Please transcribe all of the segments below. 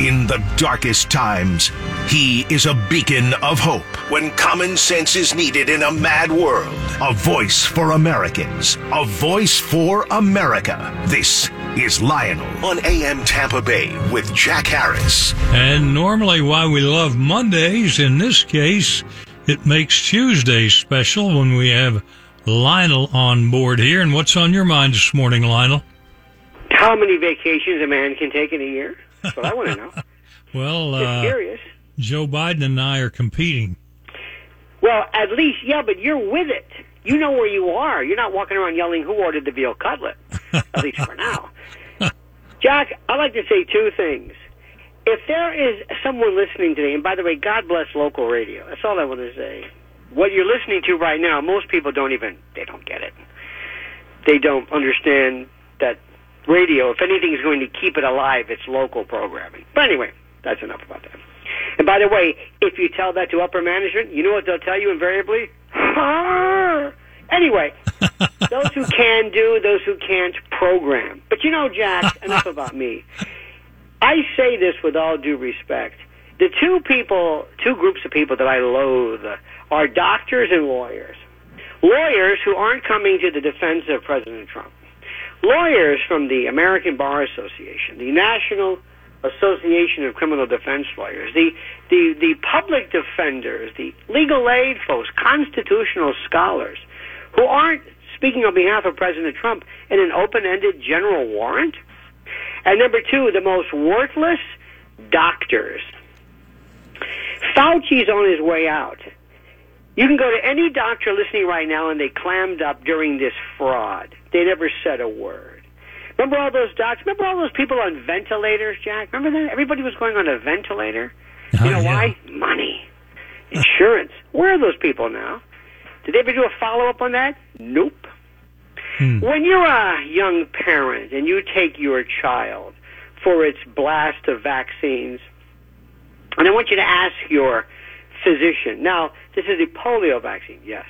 In the darkest times, he is a beacon of hope. When common sense is needed in a mad world, a voice for Americans, a voice for America. This is Lionel on AM Tampa Bay with Jack Harris. And normally, why we love Mondays, in this case, it makes Tuesday special when we have Lionel on board here. And what's on your mind this morning, Lionel? How many vacations a man can take in a year? That's what I want to know. well, Just uh, curious. Joe Biden and I are competing. Well, at least, yeah, but you're with it. You know where you are. You're not walking around yelling, who ordered the veal cutlet? at least for now. Jack, I'd like to say two things. If there is someone listening today, and by the way, God bless local radio. That's all I want to say. What you're listening to right now, most people don't even, they don't get it. They don't understand that radio, if anything is going to keep it alive, it's local programming. But anyway, that's enough about that. And by the way, if you tell that to upper management, you know what they'll tell you invariably? anyway, those who can do, those who can't program. But you know, Jack, enough about me. I say this with all due respect. The two people, two groups of people that I loathe are doctors and lawyers. Lawyers who aren't coming to the defense of President Trump. Lawyers from the American Bar Association, the National Association of Criminal Defense Lawyers, the, the, the public defenders, the legal aid folks, constitutional scholars, who aren't speaking on behalf of President Trump in an open-ended general warrant. And number two, the most worthless doctors. Fauci's on his way out. You can go to any doctor listening right now and they clammed up during this fraud. They never said a word. Remember all those docs? Remember all those people on ventilators, Jack? Remember that? Everybody was going on a ventilator. Oh, you know yeah. why? Money. Insurance. Where are those people now? Did they ever do a follow up on that? Nope. Hmm. When you're a young parent and you take your child for its blast of vaccines, and I want you to ask your physician. Now, this is a polio vaccine, yes.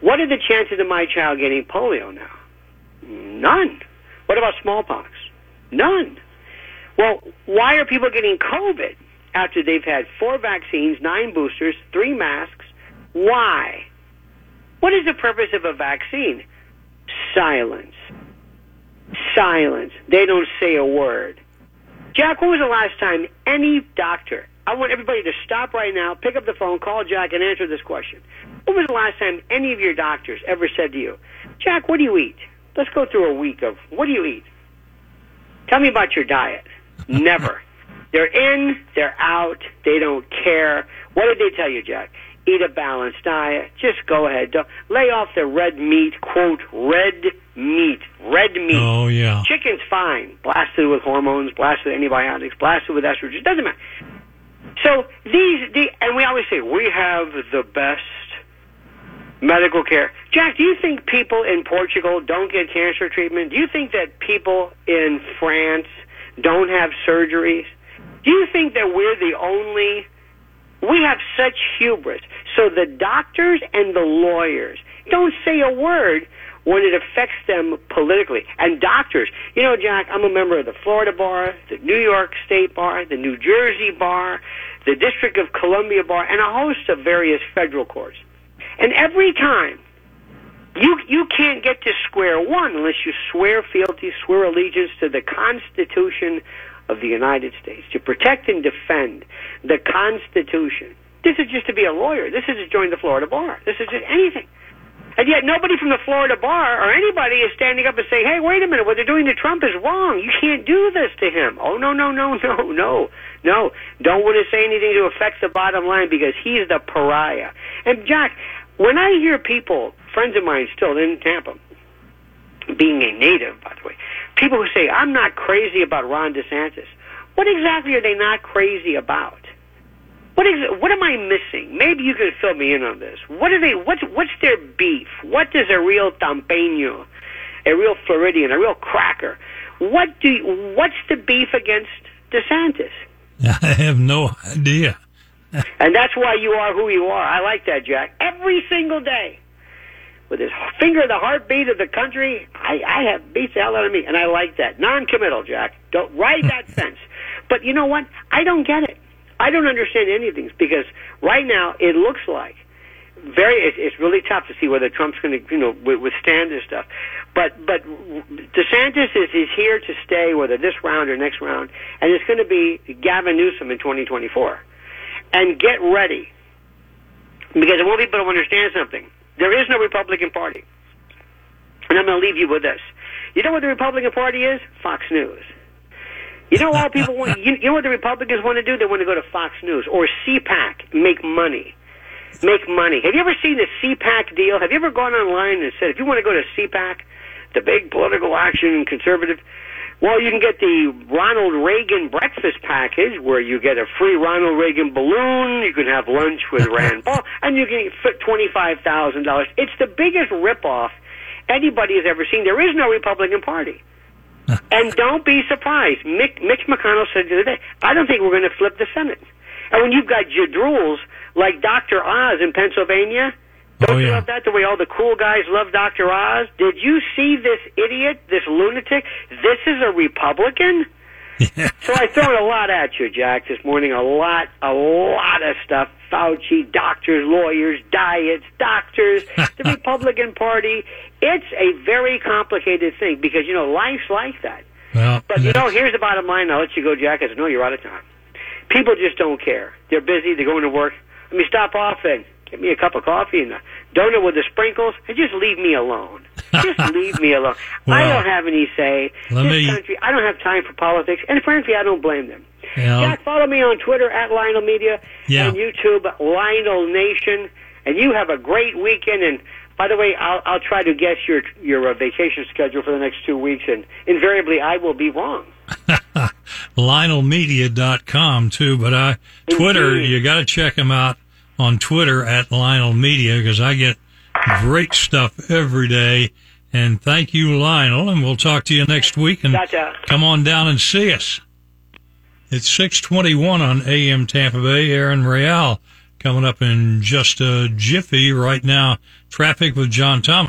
What are the chances of my child getting polio now? None. What about smallpox? None. Well, why are people getting COVID after they've had four vaccines, nine boosters, three masks? Why? What is the purpose of a vaccine? Silence. Silence. They don't say a word. Jack, when was the last time any doctor, I want everybody to stop right now, pick up the phone, call Jack, and answer this question. When was the last time any of your doctors ever said to you, Jack, what do you eat? Let's go through a week of what do you eat? Tell me about your diet. Never. They're in, they're out, they don't care. What did they tell you, Jack? Eat a balanced diet. Just go ahead. Don't, lay off the red meat, quote, red meat. Red meat. Oh, yeah. Chicken's fine. Blasted with hormones, blasted with antibiotics, blasted with estrogen. It doesn't matter. So these, the, and we always say, we have the best medical care. Jack, do you think people in Portugal don't get cancer treatment? Do you think that people in France don't have surgeries? Do you think that we're the only we have such hubris. So the doctors and the lawyers don't say a word when it affects them politically. And doctors, you know, Jack, I'm a member of the Florida Bar, the New York State Bar, the New Jersey Bar, the District of Columbia Bar, and a host of various federal courts. And every time you you can't get to square one unless you swear fealty, swear allegiance to the Constitution of the United States to protect and defend the Constitution. This is just to be a lawyer. This is to join the Florida bar. This is just anything. And yet nobody from the Florida bar or anybody is standing up and saying, hey, wait a minute, what they're doing to Trump is wrong. You can't do this to him. Oh, no, no, no, no, no, no. Don't want to say anything to affect the bottom line because he's the pariah. And Jack, when I hear people, friends of mine still in Tampa, being a native, by the way, people who say, I'm not crazy about Ron DeSantis. What exactly are they not crazy about? What ex- what am I missing? Maybe you can fill me in on this. What are they? What's what's their beef? What is a real tampeño, a real Floridian, a real cracker? What do? You, what's the beef against DeSantis? I have no idea. And that's why you are who you are. I like that, Jack. Every single day, with his finger the heartbeat of the country, I, I have beats the hell out of me, and I like that. Non-committal, Jack. Don't ride that fence. But you know what? I don't get it. I don't understand any of these because right now it looks like very. It's, really tough to see whether Trump's going to, you know, withstand this stuff. But but DeSantis is is here to stay, whether this round or next round, and it's going to be Gavin Newsom in 2024. And get ready because I want people to understand something. There is no Republican Party, and I'm going to leave you with this. You know what the Republican Party is? Fox News. You know all people want. You, you know what the Republicans want to do? They want to go to Fox News or CPAC, make money make money. Have you ever seen the CPAC deal? Have you ever gone online and said, if you want to go to CPAC, the big political action conservative, well, you can get the Ronald Reagan breakfast package where you get a free Ronald Reagan balloon, you can have lunch with Rand Paul, and you can get $25,000. It's the biggest ripoff anybody has ever seen. There is no Republican Party. and don't be surprised. Mick, Mitch McConnell said the other day, I don't think we're going to flip the Senate. And when you've got jadrules like Dr. Oz in Pennsylvania. Don't oh, yeah. you love that? The way all the cool guys love Dr. Oz. Did you see this idiot, this lunatic? This is a Republican. so I throw a lot at you, Jack, this morning. A lot, a lot of stuff. Fauci, doctors, lawyers, diets, doctors, the Republican Party. It's a very complicated thing because, you know, life's like that. Well, but, you know, here's the bottom line. I'll let you go, Jack. I said, no, you're out of time. People just don't care. They're busy. They're going to work. Let me stop off and get me a cup of coffee and a donut with the sprinkles, and just leave me alone. Just leave me alone. well, I don't have any say. This me... country, I don't have time for politics, and frankly, I don't blame them. Yeah. Jack, follow me on Twitter at Lionel Media yeah. and YouTube Lionel Nation, and you have a great weekend. And by the way, I'll, I'll try to guess your your uh, vacation schedule for the next two weeks, and invariably, I will be wrong. LionelMedia.com too, but I Twitter, you got to check him out on Twitter at Lionel Media because I get great stuff every day. And thank you, Lionel, and we'll talk to you next week. And gotcha. come on down and see us. It's 621 on AM Tampa Bay. Aaron Real coming up in just a jiffy right now. Traffic with John Thomas.